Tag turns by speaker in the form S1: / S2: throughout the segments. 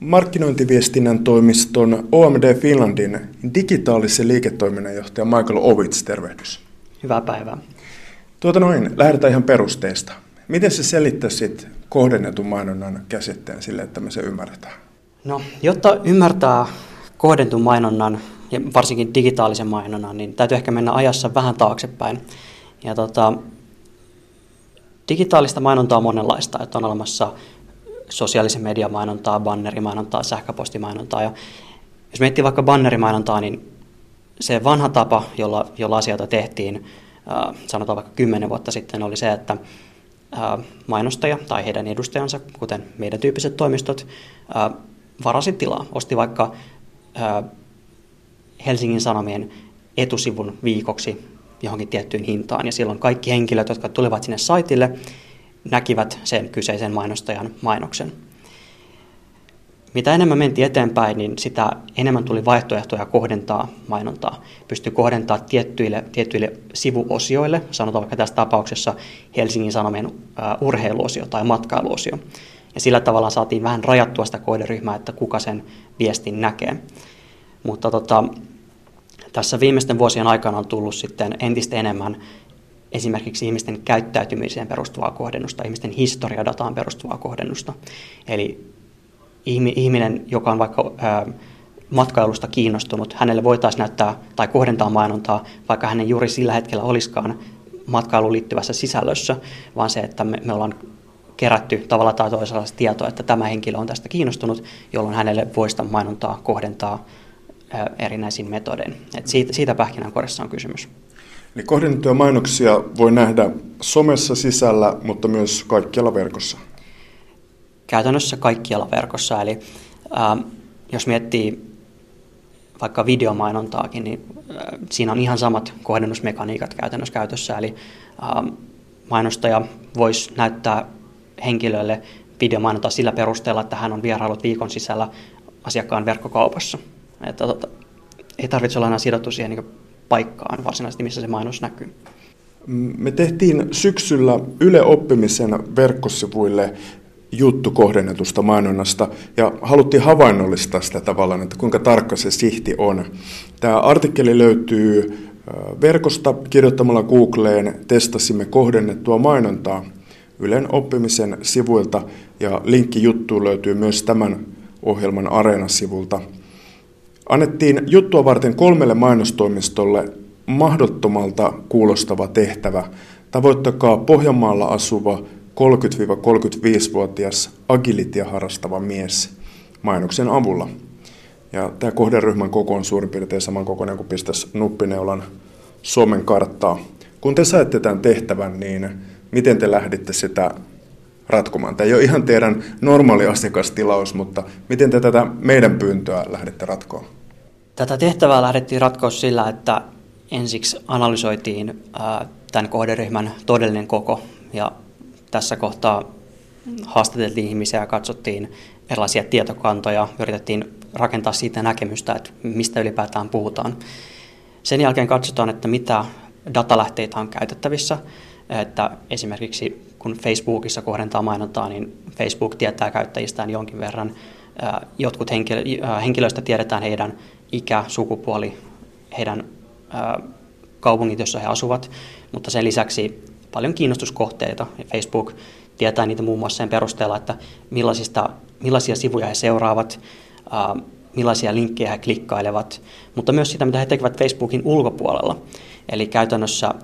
S1: markkinointiviestinnän toimiston OMD Finlandin digitaalisen liiketoiminnan johtaja Michael Ovits, tervehdys.
S2: Hyvää päivää.
S1: Tuota noin, lähdetään ihan perusteista. Miten sä selittäisit kohdennetun mainonnan käsitteen sille, että me se ymmärretään?
S2: No, jotta ymmärtää kohdentun mainonnan ja varsinkin digitaalisen mainonnan, niin täytyy ehkä mennä ajassa vähän taaksepäin. Ja tota, digitaalista mainontaa on monenlaista, että on olemassa sosiaalisen median mainontaa, bannerimainontaa, sähköpostimainontaa. Ja jos miettii vaikka bannerimainontaa, niin se vanha tapa, jolla, jolla asioita tehtiin, äh, sanotaan vaikka kymmenen vuotta sitten, oli se, että äh, mainostaja tai heidän edustajansa, kuten meidän tyyppiset toimistot, äh, varasi tilaa, osti vaikka Helsingin Sanomien etusivun viikoksi johonkin tiettyyn hintaan. Ja silloin kaikki henkilöt, jotka tulivat sinne saitille, näkivät sen kyseisen mainostajan mainoksen. Mitä enemmän mentiin eteenpäin, niin sitä enemmän tuli vaihtoehtoja kohdentaa mainontaa. Pystyi kohdentaa tiettyille, tiettyille sivuosioille, sanotaan vaikka tässä tapauksessa Helsingin Sanomien urheiluosio tai matkailuosio. Ja sillä tavalla saatiin vähän rajattua sitä kohderyhmää, että kuka sen viestin näkee. Mutta tota, tässä viimeisten vuosien aikana on tullut sitten entistä enemmän esimerkiksi ihmisten käyttäytymiseen perustuvaa kohdennusta, ihmisten historiadataan perustuvaa kohdennusta. Eli ihminen, joka on vaikka matkailusta kiinnostunut, hänelle voitaisiin näyttää tai kohdentaa mainontaa, vaikka hänen juuri sillä hetkellä olisikaan matkailuun liittyvässä sisällössä, vaan se, että me, me ollaan kerätty tavalla tai toisella tietoa, että tämä henkilö on tästä kiinnostunut, jolloin hänelle voista mainontaa kohdentaa erinäisin metodein. Et siitä, siitä pähkinänkorissa on kysymys.
S1: Eli kohdennettuja mainoksia voi nähdä somessa sisällä, mutta myös kaikkialla verkossa.
S2: Käytännössä kaikkialla verkossa. Eli äh, jos miettii vaikka videomainontaakin, niin äh, siinä on ihan samat kohdennusmekaniikat käytännössä käytössä. Eli äh, mainostaja voisi näyttää henkilölle videomainontaa sillä perusteella, että hän on vierailut viikon sisällä asiakkaan verkkokaupassa. Että, tota, ei tarvitse olla aina sidottu siihen niin paikkaan varsinaisesti, missä se mainos näkyy.
S1: Me tehtiin syksyllä Yle Oppimisen verkkosivuille juttu kohdennetusta mainonnasta ja haluttiin havainnollistaa sitä tavallaan, että kuinka tarkka se sihti on. Tämä artikkeli löytyy verkosta kirjoittamalla Googleen testasimme kohdennettua mainontaa Ylen oppimisen sivuilta ja linkki juttuun löytyy myös tämän ohjelman Areena-sivulta. Annettiin juttua varten kolmelle mainostoimistolle mahdottomalta kuulostava tehtävä. Tavoittakaa Pohjanmaalla asuva 30-35-vuotias agilitia harrastava mies mainoksen avulla. Ja tämä kohderyhmän koko on suurin piirtein saman kokoinen kuin pistäisi nuppineulan Suomen karttaa. Kun te saitte tämän tehtävän, niin miten te lähditte sitä ratkomaan? Tämä ei ole ihan teidän normaali asiakastilaus, mutta miten te tätä meidän pyyntöä lähdette ratkoa?
S2: Tätä tehtävää lähdettiin ratkoa sillä, että ensiksi analysoitiin tämän kohderyhmän todellinen koko ja tässä kohtaa haastateltiin ihmisiä ja katsottiin erilaisia tietokantoja, yritettiin rakentaa siitä näkemystä, että mistä ylipäätään puhutaan. Sen jälkeen katsotaan, että mitä datalähteitä on käytettävissä, että esimerkiksi kun Facebookissa kohdentaa mainontaa, niin Facebook tietää käyttäjistään jonkin verran. Jotkut henkilöistä tiedetään heidän ikä, sukupuoli, heidän kaupungit, joissa he asuvat, mutta sen lisäksi paljon kiinnostuskohteita. Facebook tietää niitä muun muassa sen perusteella, että millaisista, millaisia sivuja he seuraavat, millaisia linkkejä he klikkailevat, mutta myös sitä, mitä he tekevät Facebookin ulkopuolella. Eli käytännössä,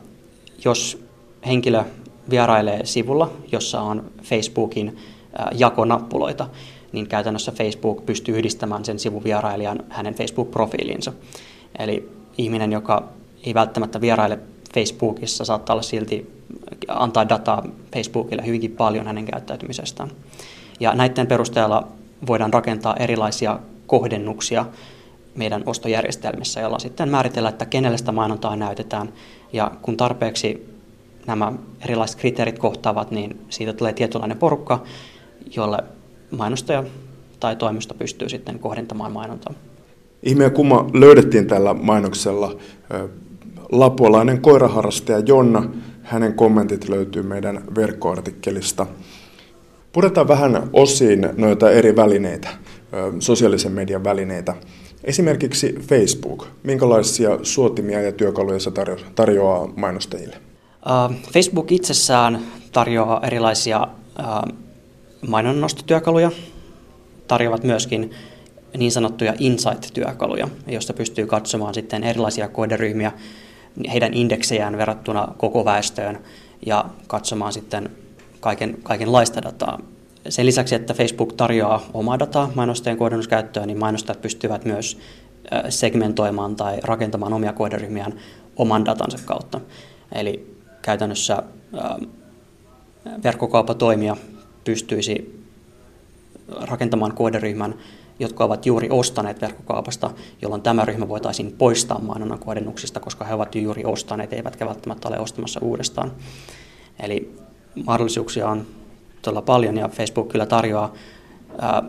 S2: jos henkilö vierailee sivulla, jossa on Facebookin jakonappuloita, niin käytännössä Facebook pystyy yhdistämään sen sivuvierailijan hänen Facebook-profiilinsa. Eli ihminen, joka ei välttämättä vieraile Facebookissa, saattaa olla silti antaa dataa Facebookille hyvinkin paljon hänen käyttäytymisestään. Ja näiden perusteella voidaan rakentaa erilaisia kohdennuksia meidän ostojärjestelmissä, jolla sitten määritellään, että kenelle sitä mainontaa näytetään. Ja kun tarpeeksi nämä erilaiset kriteerit kohtaavat, niin siitä tulee tietynlainen porukka, jolle mainostaja tai toimisto pystyy sitten kohdentamaan mainontaa.
S1: Ihme ja kumma löydettiin tällä mainoksella. Lapuolainen koiraharrastaja Jonna, hänen kommentit löytyy meidän verkkoartikkelista. Puretaan vähän osiin noita eri välineitä. sosiaalisen median välineitä. Esimerkiksi Facebook. Minkälaisia suotimia ja työkaluja se tarjoaa mainostajille?
S2: Facebook itsessään tarjoaa erilaisia mainonnostotyökaluja. Tarjoavat myöskin niin sanottuja insight-työkaluja, joista pystyy katsomaan sitten erilaisia kohderyhmiä, heidän indeksejään verrattuna koko väestöön ja katsomaan sitten kaiken, kaikenlaista dataa. Sen lisäksi, että Facebook tarjoaa omaa dataa mainostajien kohdennuskäyttöön, niin mainostajat pystyvät myös segmentoimaan tai rakentamaan omia kohderyhmiään oman datansa kautta. Eli käytännössä verkkokaupatoimija pystyisi rakentamaan kohderyhmän, jotka ovat juuri ostaneet verkkokaupasta, jolloin tämä ryhmä voitaisiin poistaa mainonnan kohdennuksista, koska he ovat juuri ostaneet, eivätkä välttämättä ole ostamassa uudestaan. Eli mahdollisuuksia on todella paljon ja Facebook kyllä tarjoaa ää,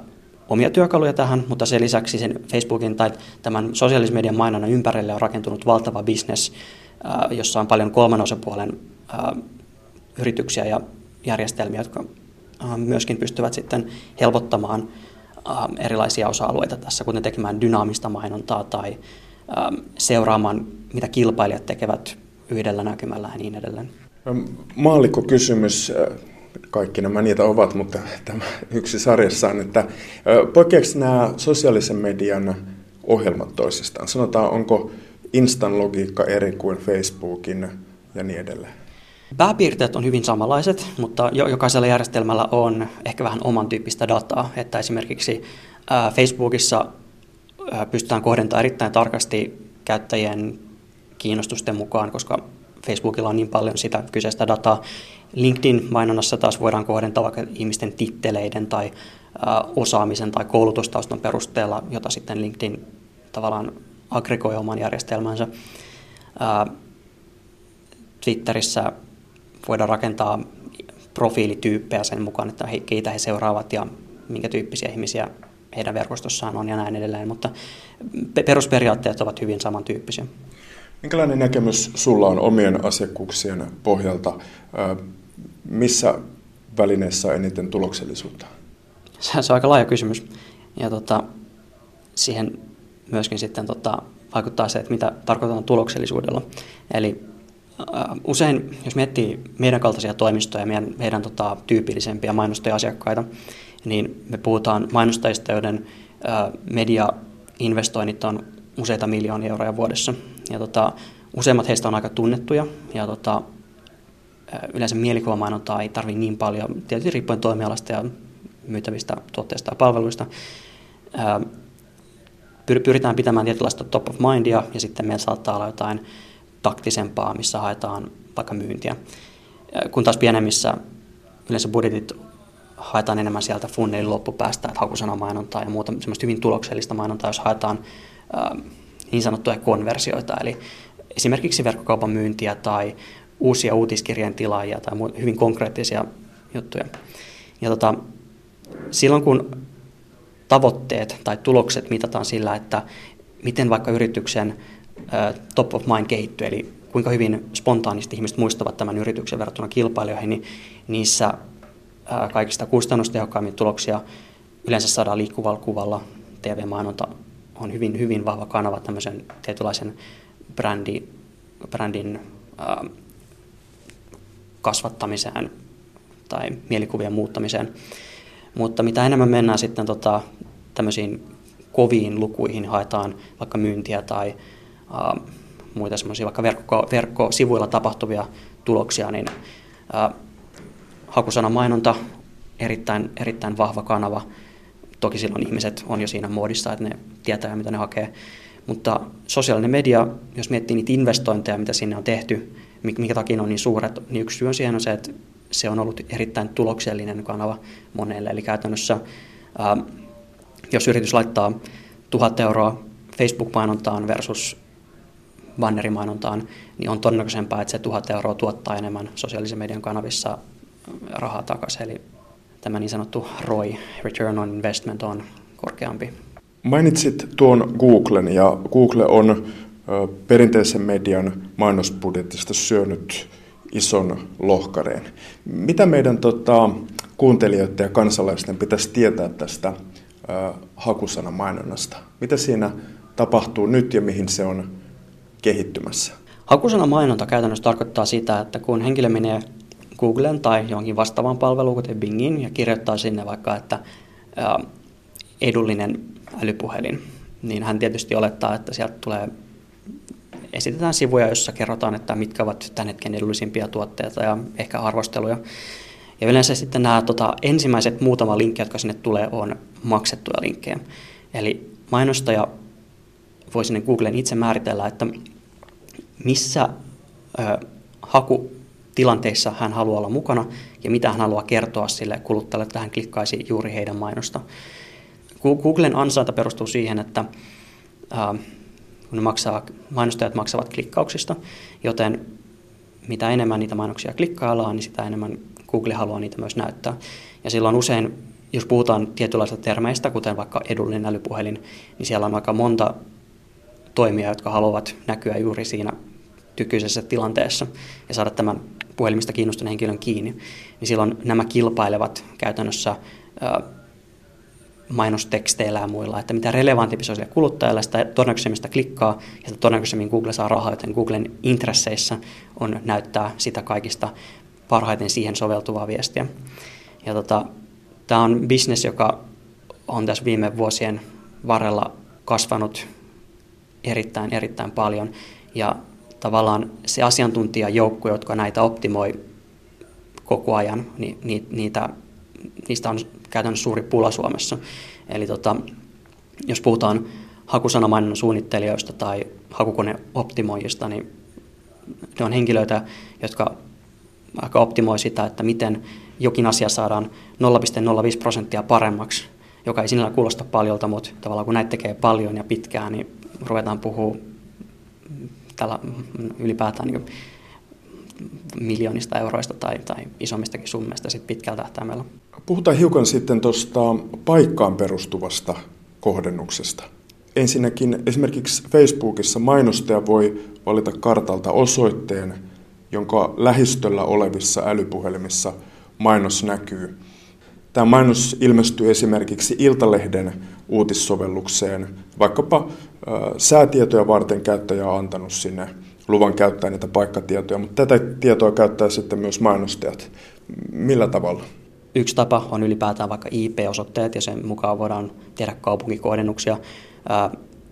S2: omia työkaluja tähän, mutta sen lisäksi sen Facebookin tai tämän sosiaalisen median mainonnan ympärille on rakentunut valtava bisnes, jossa on paljon kolmannen osapuolen ää, yrityksiä ja järjestelmiä, jotka myöskin pystyvät sitten helpottamaan ää, erilaisia osa-alueita tässä, kuten tekemään dynaamista mainontaa tai ää, seuraamaan, mitä kilpailijat tekevät yhdellä näkymällä ja niin edelleen.
S1: Maallikko kysymys kaikki nämä niitä ovat, mutta tämä yksi sarjassa on, että poikkeako nämä sosiaalisen median ohjelmat toisistaan? Sanotaan, onko Instan logiikka eri kuin Facebookin ja niin edelleen?
S2: Pääpiirteet on hyvin samanlaiset, mutta jokaisella järjestelmällä on ehkä vähän oman tyyppistä dataa. Että esimerkiksi Facebookissa pystytään kohdentamaan erittäin tarkasti käyttäjien kiinnostusten mukaan, koska Facebookilla on niin paljon sitä kyseistä dataa. LinkedIn-mainonnassa taas voidaan kohdentaa vaikka ihmisten titteleiden tai osaamisen tai koulutustaustan perusteella, jota sitten LinkedIn tavallaan aggregoi oman järjestelmänsä. Twitterissä voidaan rakentaa profiilityyppejä sen mukaan, että he, keitä he seuraavat ja minkä tyyppisiä ihmisiä heidän verkostossaan on ja näin edelleen, mutta perusperiaatteet ovat hyvin samantyyppisiä.
S1: Minkälainen näkemys sulla on omien asiakkuuksien pohjalta? Missä välineessä on eniten tuloksellisuutta?
S2: Se on aika laaja kysymys. Ja tota, siihen myöskin sitten tota, vaikuttaa se, että mitä tarkoitetaan tuloksellisuudella. Eli usein, jos miettii meidän kaltaisia toimistoja, meidän, meidän tota, tyypillisempiä mainostaja-asiakkaita, niin me puhutaan mainostajista, joiden äh, media-investoinnit on useita miljoonia euroja vuodessa. Ja tota, useimmat heistä on aika tunnettuja ja tota, yleensä mielikuvamainontaa ei tarvitse niin paljon, tietysti riippuen toimialasta ja myytävistä tuotteista ja palveluista. Pyritään pitämään tietynlaista top of mindia ja sitten meillä saattaa olla jotain taktisempaa, missä haetaan vaikka myyntiä. Kun taas pienemmissä yleensä budjetit haetaan enemmän sieltä funnelin loppupäästä, että hakusanamainontaa ja muuta semmoista hyvin tuloksellista mainontaa, jos haetaan niin sanottuja konversioita, eli esimerkiksi verkkokaupan myyntiä tai uusia uutiskirjan tilaajia tai hyvin konkreettisia juttuja. Ja tota, silloin kun tavoitteet tai tulokset mitataan sillä, että miten vaikka yrityksen top of mind kehittyy, eli kuinka hyvin spontaanisti ihmiset muistavat tämän yrityksen verrattuna kilpailijoihin, niin niissä kaikista kustannustehokkaimmin tuloksia yleensä saadaan liikkuvalla kuvalla. TV-mainonta on hyvin, hyvin vahva kanava tämmöisen tietynlaisen brändi, brändin kasvattamiseen tai mielikuvien muuttamiseen. Mutta mitä enemmän mennään sitten tota, tämmöisiin koviin lukuihin, haetaan vaikka myyntiä tai muita semmoisia vaikka verkko, verkkosivuilla tapahtuvia tuloksia, niin ä, hakusana mainonta erittäin, erittäin vahva kanava. Toki silloin ihmiset on jo siinä muodissa, että ne tietää, mitä ne hakee. Mutta sosiaalinen media, jos miettii niitä investointeja, mitä sinne on tehty, mikä takia on niin suuret, niin yksi syy on siihen on se, että se on ollut erittäin tuloksellinen kanava monelle. Eli käytännössä, ää, jos yritys laittaa tuhat euroa Facebook-mainontaan versus bannerimainontaan, niin on todennäköisempää, että se tuhat euroa tuottaa enemmän sosiaalisen median kanavissa rahaa takaisin. Eli tämä niin sanottu ROI, Return on Investment, on korkeampi.
S1: Mainitsit tuon Googlen ja Google on perinteisen median mainosbudjetista syönyt ison lohkareen. Mitä meidän tota, kuuntelijoiden ja kansalaisten pitäisi tietää tästä hakusana mainonnasta. Mitä siinä tapahtuu nyt ja mihin se on kehittymässä?
S2: Hakusana mainonta käytännössä tarkoittaa sitä, että kun henkilö menee Googlen tai johonkin vastaavaan palveluun, kuten Bingin, ja kirjoittaa sinne vaikka, että edullinen älypuhelin, niin hän tietysti olettaa, että sieltä tulee esitetään sivuja, joissa kerrotaan, että mitkä ovat tämän hetken edullisimpia tuotteita ja ehkä arvosteluja. Ja yleensä sitten nämä tota, ensimmäiset muutama linkki, jotka sinne tulee, on maksettuja linkkejä. Eli mainostaja voi sinne Googlen itse määritellä, että missä ö, hakutilanteissa hän haluaa olla mukana ja mitä hän haluaa kertoa sille kuluttajalle, että hän klikkaisi juuri heidän mainosta. Googlen ansainta perustuu siihen, että ö, kun maksaa, mainostajat maksavat klikkauksista, joten mitä enemmän niitä mainoksia klikkaillaan, niin sitä enemmän Google haluaa niitä myös näyttää. Ja silloin usein, jos puhutaan tietynlaisista termeistä, kuten vaikka edullinen älypuhelin, niin siellä on aika monta toimia, jotka haluavat näkyä juuri siinä tykyisessä tilanteessa ja saada tämän puhelimista kiinnostuneen henkilön kiinni, niin silloin nämä kilpailevat käytännössä mainosteksteillä ja muilla, että mitä relevantimpi se on sille kuluttajalle, sitä todennäköisemmin sitä klikkaa ja sitä todennäköisemmin Google saa rahaa, joten Googlen intresseissä on näyttää sitä kaikista parhaiten siihen soveltuvaa viestiä. Ja tota, tämä on business, joka on tässä viime vuosien varrella kasvanut erittäin, erittäin paljon. Ja tavallaan se asiantuntijajoukko, jotka näitä optimoi koko ajan, niin niitä, niistä on käytännössä suuri pula Suomessa. Eli tota, jos puhutaan hakusanamainonnan suunnittelijoista tai hakukoneoptimoijista, niin ne on henkilöitä, jotka aika optimoi sitä, että miten jokin asia saadaan 0,05 prosenttia paremmaksi, joka ei sinällä kuulosta paljolta, mutta tavallaan kun näitä tekee paljon ja pitkään, niin ruvetaan puhua tällä ylipäätään niin miljoonista euroista tai, tai isommistakin summista sit pitkällä tähtäimellä.
S1: Puhutaan hiukan sitten tuosta paikkaan perustuvasta kohdennuksesta. Ensinnäkin esimerkiksi Facebookissa mainostaja voi valita kartalta osoitteen, jonka lähistöllä olevissa älypuhelimissa mainos näkyy. Tämä mainos ilmestyy esimerkiksi Iltalehden uutissovellukseen. Vaikkapa säätietoja varten käyttäjä on antanut sinne luvan käyttää niitä paikkatietoja, mutta tätä tietoa käyttää sitten myös mainostajat. Millä tavalla?
S2: Yksi tapa on ylipäätään vaikka IP-osoitteet ja sen mukaan voidaan tehdä kaupunkikohdennuksia.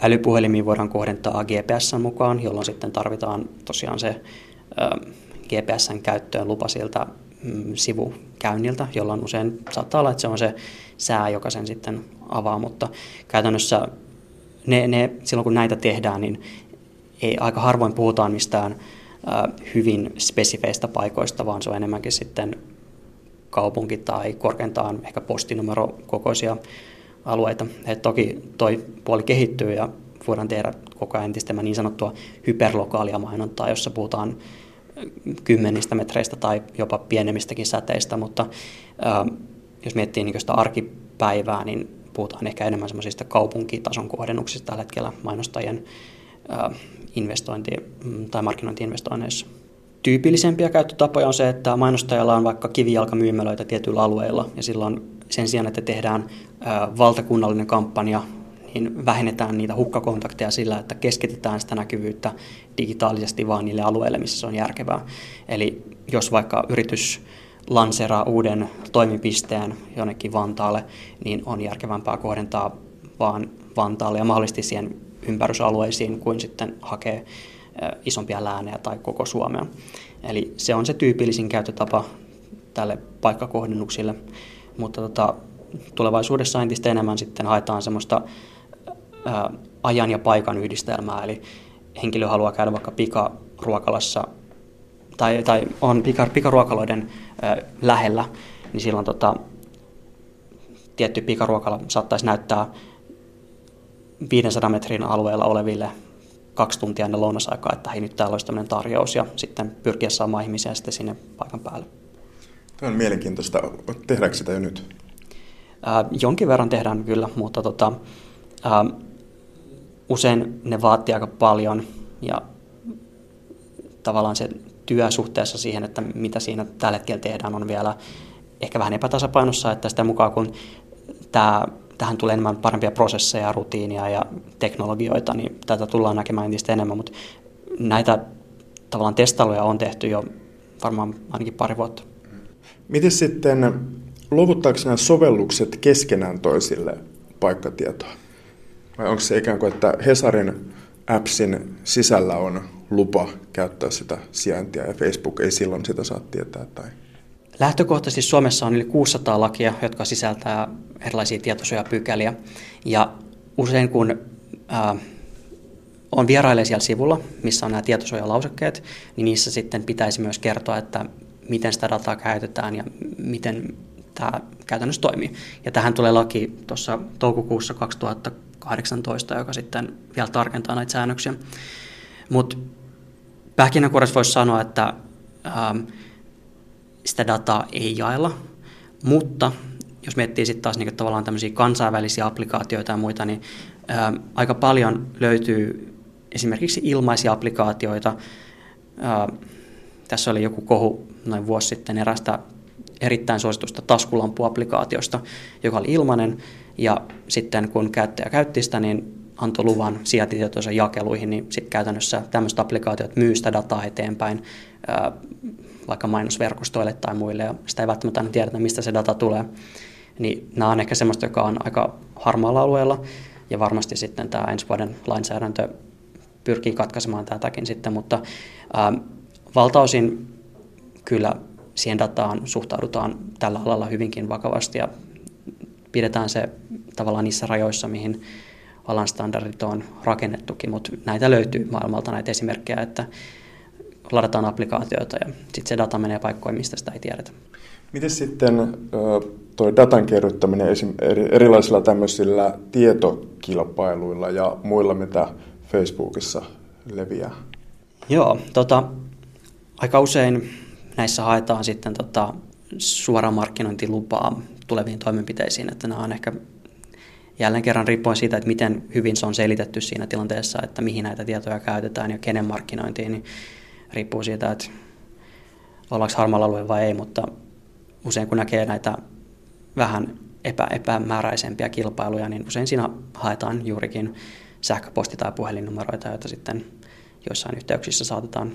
S2: Älypuhelimiin voidaan kohdentaa GPS mukaan, jolloin sitten tarvitaan tosiaan se GPSn käyttöön lupa sieltä mm, sivukäynniltä, jolloin usein saattaa olla, että se on se sää, joka sen sitten avaa, mutta käytännössä ne, ne, silloin kun näitä tehdään, niin ei, aika harvoin puhutaan mistään hyvin spesifeistä paikoista, vaan se on enemmänkin sitten kaupunki tai korkeintaan ehkä postinumero kokoisia alueita. Et toki toi puoli kehittyy ja voidaan tehdä koko ajan entistä niin sanottua hyperlokaalia mainontaa, jossa puhutaan kymmenistä metreistä tai jopa pienemmistäkin säteistä, mutta ää, jos miettii niin sitä arkipäivää, niin puhutaan ehkä enemmän semmoisista kaupunkitason kohdennuksista tällä hetkellä mainostajien investointi- mm, tai markkinointiinvestoinneissa. Tyypillisempiä käyttötapoja on se, että mainostajalla on vaikka kivijalkamyymälöitä tietyillä alueilla ja silloin sen sijaan, että tehdään ää, valtakunnallinen kampanja niin vähennetään niitä hukkakontakteja sillä, että keskitetään sitä näkyvyyttä digitaalisesti vaan niille alueille, missä se on järkevää. Eli jos vaikka yritys lanseraa uuden toimipisteen jonnekin Vantaalle, niin on järkevämpää kohdentaa vaan Vantaalle ja mahdollisesti siihen ympärysalueisiin kuin sitten hakee isompia läänejä tai koko Suomea. Eli se on se tyypillisin käyttötapa tälle paikkakohdennuksille, mutta tota, tulevaisuudessa entistä enemmän sitten haetaan semmoista ää, ajan ja paikan yhdistelmää, eli henkilö haluaa käydä vaikka pikaruokalassa tai, tai on pika, pikaruokaloiden lähellä, niin silloin tota, tietty pikaruokala saattaisi näyttää 500 metrin alueella oleville kaksi tuntia ennen lounasaikaa, että hei nyt täällä olisi tämmöinen tarjous ja sitten pyrkiä saamaan ihmisiä sitten sinne paikan päälle.
S1: Tämä on mielenkiintoista. Tehdäänkö sitä jo nyt?
S2: Ää, jonkin verran tehdään kyllä, mutta tota, ää, usein ne vaatii aika paljon ja tavallaan se työ suhteessa siihen, että mitä siinä tällä hetkellä tehdään, on vielä ehkä vähän epätasapainossa, että sitä mukaan kun tämä tähän tulee enemmän parempia prosesseja, rutiinia ja teknologioita, niin tätä tullaan näkemään entistä enemmän, mutta näitä tavallaan testailuja on tehty jo varmaan ainakin pari vuotta.
S1: Miten sitten, luovuttaako nämä sovellukset keskenään toisille paikkatietoa? Vai onko se ikään kuin, että Hesarin appsin sisällä on lupa käyttää sitä sijaintia ja Facebook ei silloin sitä saa tietää? Tai...
S2: Lähtökohtaisesti Suomessa on yli 600 lakia, jotka sisältää erilaisia tietosuojapykäliä. Ja usein kun ää, on vierailee siellä sivulla, missä on nämä tietosuojalausekkeet, niin niissä sitten pitäisi myös kertoa, että miten sitä dataa käytetään ja miten tämä käytännössä toimii. Ja tähän tulee laki tuossa toukokuussa 2018, joka sitten vielä tarkentaa näitä säännöksiä. Mutta pähkinänkuoressa voisi sanoa, että ähm, sitä dataa ei jaella, mutta jos miettii sitten taas niin tavallaan tämmöisiä kansainvälisiä applikaatioita ja muita, niin ähm, aika paljon löytyy esimerkiksi ilmaisia applikaatioita. Ähm, tässä oli joku kohu noin vuosi sitten erästä erittäin suositusta taskulampuapplikaatiosta, joka oli ilmainen, ja sitten kun käyttäjä käytti sitä, niin antoi luvan sijaintitietoisen jakeluihin, niin sitten käytännössä tämmöiset applikaatiot myy sitä dataa eteenpäin vaikka mainosverkostoille tai muille, ja sitä ei välttämättä aina tiedetä, mistä se data tulee. Niin nämä on ehkä semmoista, joka on aika harmaalla alueella, ja varmasti sitten tämä ensi vuoden lainsäädäntö pyrkii katkaisemaan tätäkin sitten, mutta valtaosin kyllä siihen dataan suhtaudutaan tällä alalla hyvinkin vakavasti ja pidetään se tavallaan niissä rajoissa, mihin alan standardit on rakennettukin, mutta näitä löytyy maailmalta näitä esimerkkejä, että ladataan applikaatioita ja sitten se data menee paikkoihin, mistä sitä ei tiedetä.
S1: Miten sitten tuo datan kerryttäminen erilaisilla tämmöisillä tietokilpailuilla ja muilla, mitä Facebookissa leviää?
S2: Joo, tota, aika usein näissä haetaan sitten tota, suora markkinointilupaa tuleviin toimenpiteisiin, että nämä on ehkä jälleen kerran riippuen siitä, että miten hyvin se on selitetty siinä tilanteessa, että mihin näitä tietoja käytetään ja kenen markkinointiin, niin riippuu siitä, että ollaanko harmaalla alueella vai ei, mutta usein kun näkee näitä vähän epä, epämääräisempiä kilpailuja, niin usein siinä haetaan juurikin sähköposti- tai puhelinnumeroita, joita sitten joissain yhteyksissä saatetaan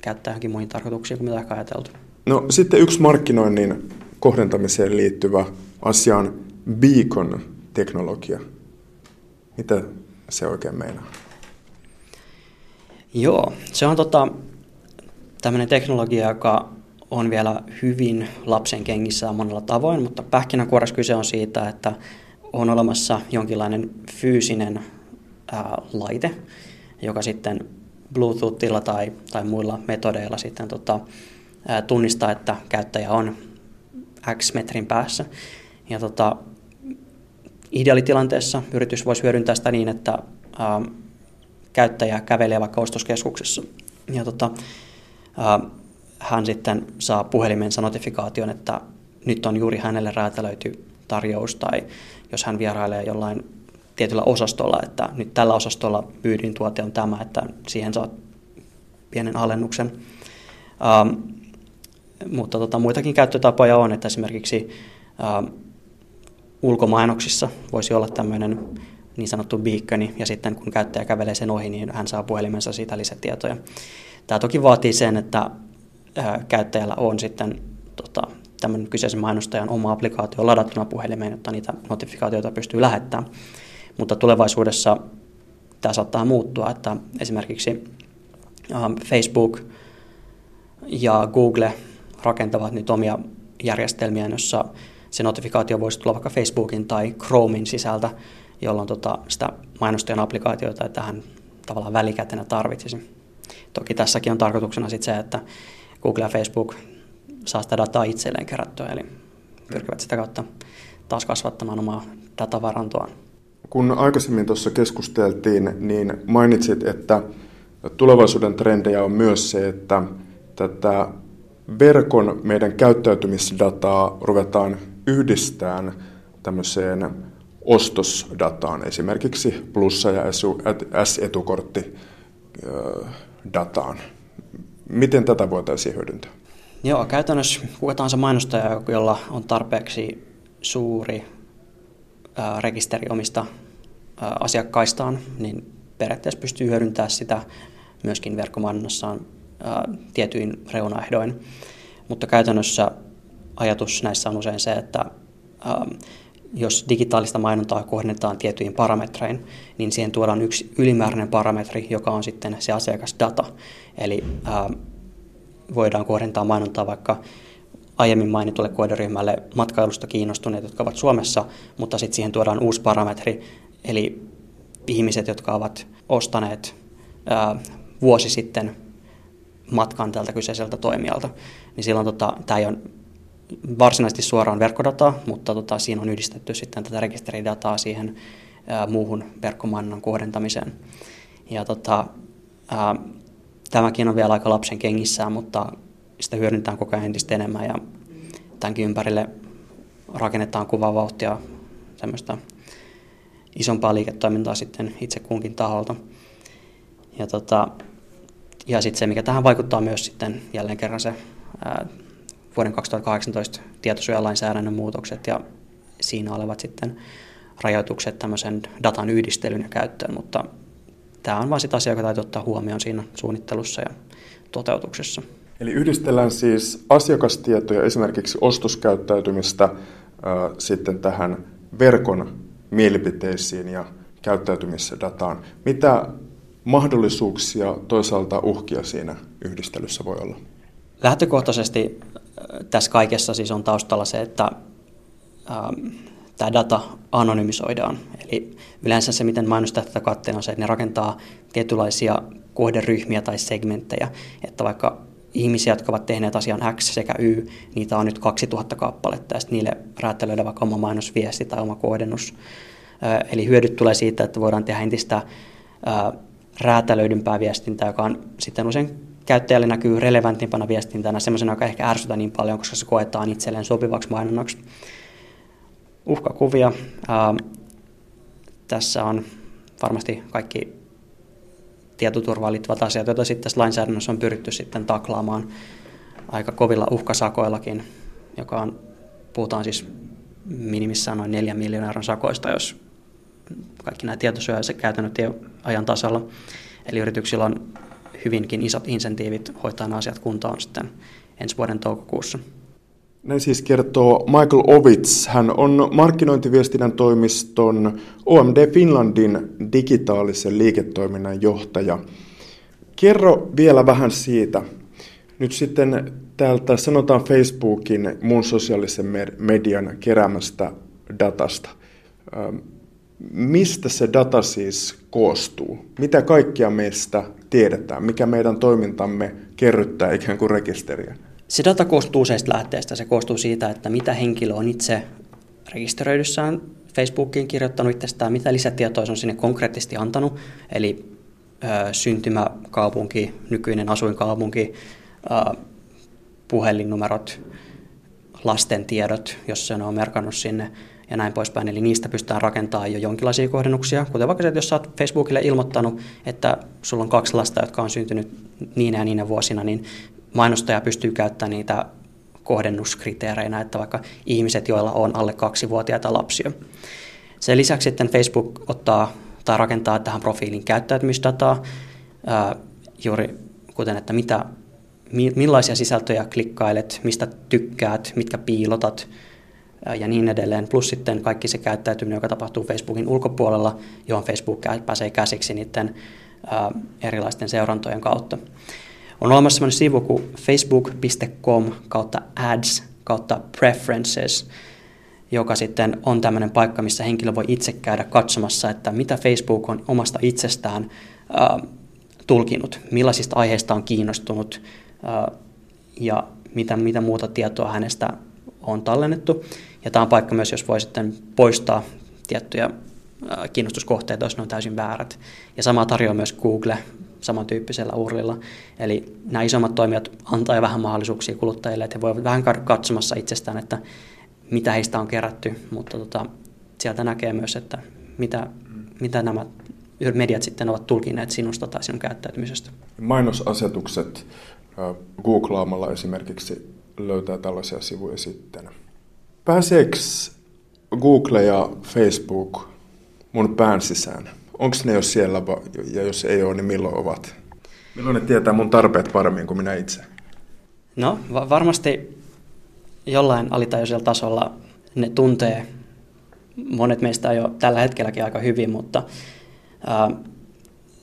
S2: käyttää johonkin muihin tarkoituksiin kuin mitä ehkä ajateltu.
S1: No sitten yksi markkinoinnin kohdentamiseen liittyvä asia on beacon-teknologia. Mitä se oikein meinaa?
S2: Joo, se on tota, tämmöinen teknologia, joka on vielä hyvin lapsen kengissä monella tavoin, mutta pähkinänkuoressa kyse on siitä, että on olemassa jonkinlainen fyysinen ää, laite, joka sitten Bluetoothilla tai, tai muilla metodeilla sitten tota, ää, tunnistaa, että käyttäjä on X metrin päässä. Ja tota, ideaalitilanteessa yritys voisi hyödyntää sitä niin, että ää, käyttäjä kävelee vaikka ostoskeskuksessa. Ja tota, ää, hän sitten saa puhelimensa notifikaation, että nyt on juuri hänelle räätälöity tarjous, tai jos hän vierailee jollain tietyllä osastolla, että nyt tällä osastolla myydin tuote on tämä, että siihen saat pienen alennuksen. Ähm, mutta tota, muitakin käyttötapoja on, että esimerkiksi ähm, ulkomainoksissa voisi olla tämmöinen niin sanottu beaconi, ja sitten kun käyttäjä kävelee sen ohi, niin hän saa puhelimensa siitä lisätietoja. Tämä toki vaatii sen, että äh, käyttäjällä on sitten tota, tämän kyseisen mainostajan oma applikaatio ladattuna puhelimeen, jotta niitä notifikaatioita pystyy lähettämään. Mutta tulevaisuudessa tämä saattaa muuttua, että esimerkiksi Facebook ja Google rakentavat nyt omia järjestelmiä, jossa se notifikaatio voisi tulla vaikka Facebookin tai Chromein sisältä, jolloin tota, sitä mainostajan applikaatioita tähän tavallaan välikätenä tarvitsisi. Toki tässäkin on tarkoituksena sit se, että Google ja Facebook saa sitä dataa itselleen kerättyä, eli pyrkivät sitä kautta taas kasvattamaan omaa datavarantoaan.
S1: Kun aikaisemmin tuossa keskusteltiin, niin mainitsit, että tulevaisuuden trendejä on myös se, että tätä verkon meidän käyttäytymisdataa ruvetaan yhdistämään tämmöiseen ostosdataan, esimerkiksi plussa- ja S-etukortti dataan. Miten tätä voitaisiin hyödyntää?
S2: Joo, käytännössä kuka tahansa mainostaja, jolla on tarpeeksi suuri rekisteri omista asiakkaistaan, niin periaatteessa pystyy hyödyntämään sitä myöskin verkkomainonnassaan tietyin reunaehdoin. Mutta käytännössä ajatus näissä on usein se, että jos digitaalista mainontaa kohdennetaan tiettyihin parametrein, niin siihen tuodaan yksi ylimääräinen parametri, joka on sitten se asiakasdata. Eli ää, voidaan kohdentaa mainontaa vaikka aiemmin mainitulle kohderyhmälle matkailusta kiinnostuneet, jotka ovat Suomessa, mutta sitten siihen tuodaan uusi parametri, eli ihmiset, jotka ovat ostaneet ää, vuosi sitten matkan tältä kyseiseltä toimijalta. Niin silloin tota, tämä ei ole varsinaisesti suoraan verkkodataa, mutta tota, siinä on yhdistetty sitten tätä rekisteridataa siihen ää, muuhun verkkomainonnan kohdentamiseen. Ja tota, ää, tämäkin on vielä aika lapsen kengissään, mutta sitä hyödynnetään koko ajan entistä enemmän ja tämänkin ympärille rakennetaan kuvaa vauhtia semmoista isompaa liiketoimintaa sitten itse kunkin taholta. Ja, tota, ja sitten se, mikä tähän vaikuttaa myös sitten jälleen kerran se ää, vuoden 2018 tietosuojalainsäädännön muutokset ja siinä olevat sitten rajoitukset tämmöisen datan yhdistelyn ja käyttöön, mutta tämä on vain sitä asiaa, joka täytyy ottaa huomioon siinä suunnittelussa ja toteutuksessa.
S1: Eli yhdistellään siis asiakastietoja, esimerkiksi ostoskäyttäytymistä, äh, sitten tähän verkon mielipiteisiin ja käyttäytymisdataan. Mitä mahdollisuuksia toisaalta uhkia siinä yhdistelyssä voi olla?
S2: Lähtökohtaisesti tässä kaikessa siis on taustalla se, että ähm, tämä data anonymisoidaan. Eli yleensä se, miten mainostaa tätä katteen, on se, että ne rakentaa tietynlaisia kohderyhmiä tai segmenttejä. Että vaikka ihmisiä, jotka ovat tehneet asian X sekä Y, niitä on nyt 2000 kappaletta, ja sitten niille räätälöidään vaikka oma mainosviesti tai oma kohdennus. Eli hyödyt tulee siitä, että voidaan tehdä entistä räätälöidympää viestintää, joka on sitten usein käyttäjälle näkyy relevantimpana viestintänä, semmoisena, joka ehkä ärsytä niin paljon, koska se koetaan itselleen sopivaksi mainonnaksi. Uhkakuvia. Ää, tässä on varmasti kaikki tietoturvaan liittyvät asiat, joita sitten tässä lainsäädännössä on pyritty sitten taklaamaan aika kovilla uhkasakoillakin, joka on, puhutaan siis minimissään noin 4 miljoonan sakoista, jos kaikki nämä tietosuojaiset käytännöt ei ajan tasalla. Eli yrityksillä on hyvinkin isot insentiivit hoitaa nämä asiat kuntoon sitten ensi vuoden toukokuussa.
S1: Näin siis kertoo Michael Ovits. Hän on markkinointiviestinnän toimiston OMD Finlandin digitaalisen liiketoiminnan johtaja. Kerro vielä vähän siitä. Nyt sitten täältä sanotaan Facebookin muun sosiaalisen median keräämästä datasta. Mistä se data siis koostuu? Mitä kaikkia meistä tiedetään? Mikä meidän toimintamme kerryttää ikään kuin rekisteriä?
S2: Se data koostuu useista lähteistä. Se koostuu siitä, että mitä henkilö on itse rekisteröidyssään Facebookiin kirjoittanut itsestään, mitä lisätietoa se on sinne konkreettisesti antanut, eli ö, syntymäkaupunki, nykyinen asuinkaupunki, ö, puhelinnumerot, lasten tiedot, jos se on merkannut sinne, ja näin poispäin. Eli niistä pystytään rakentamaan jo jonkinlaisia kohdennuksia, kuten vaikka se, että jos sä oot Facebookille ilmoittanut, että sulla on kaksi lasta, jotka on syntynyt niin ja niin vuosina, niin mainostaja pystyy käyttämään niitä kohdennuskriteereinä, että vaikka ihmiset, joilla on alle kaksivuotiaita lapsia. Sen lisäksi sitten Facebook ottaa tai rakentaa tähän profiilin käyttäytymisdataa, juuri kuten, että mitä, millaisia sisältöjä klikkailet, mistä tykkäät, mitkä piilotat, ja niin edelleen. Plus sitten kaikki se käyttäytyminen, joka tapahtuu Facebookin ulkopuolella, johon Facebook pääsee käsiksi niiden erilaisten seurantojen kautta. On olemassa sellainen sivu kuin facebook.com kautta ads kautta preferences, joka sitten on tämmöinen paikka, missä henkilö voi itse käydä katsomassa, että mitä Facebook on omasta itsestään äh, tulkinut, millaisista aiheista on kiinnostunut ja mitä, mitä muuta tietoa hänestä on tallennettu. Ja tämä on paikka myös, jos voi sitten poistaa tiettyjä kiinnostuskohteita, jos ne on täysin väärät. Ja sama tarjoaa myös Google samantyyppisellä urlilla. Eli nämä isommat toimijat antaa vähän mahdollisuuksia kuluttajille, että he voivat vähän katsomassa itsestään, että mitä heistä on kerätty, mutta tota, sieltä näkee myös, että mitä, mitä nämä mediat sitten ovat tulkineet sinusta tai sinun käyttäytymisestä.
S1: Mainosasetukset googlaamalla esimerkiksi löytää tällaisia sivuja sitten. Pääseekö Google ja Facebook mun pään sisään? Onko ne jo siellä ja jos ei ole, niin milloin ovat? Milloin ne tietää mun tarpeet paremmin kuin minä itse?
S2: No va- varmasti jollain alitajuisella tasolla ne tuntee monet meistä jo tällä hetkelläkin aika hyvin, mutta ää,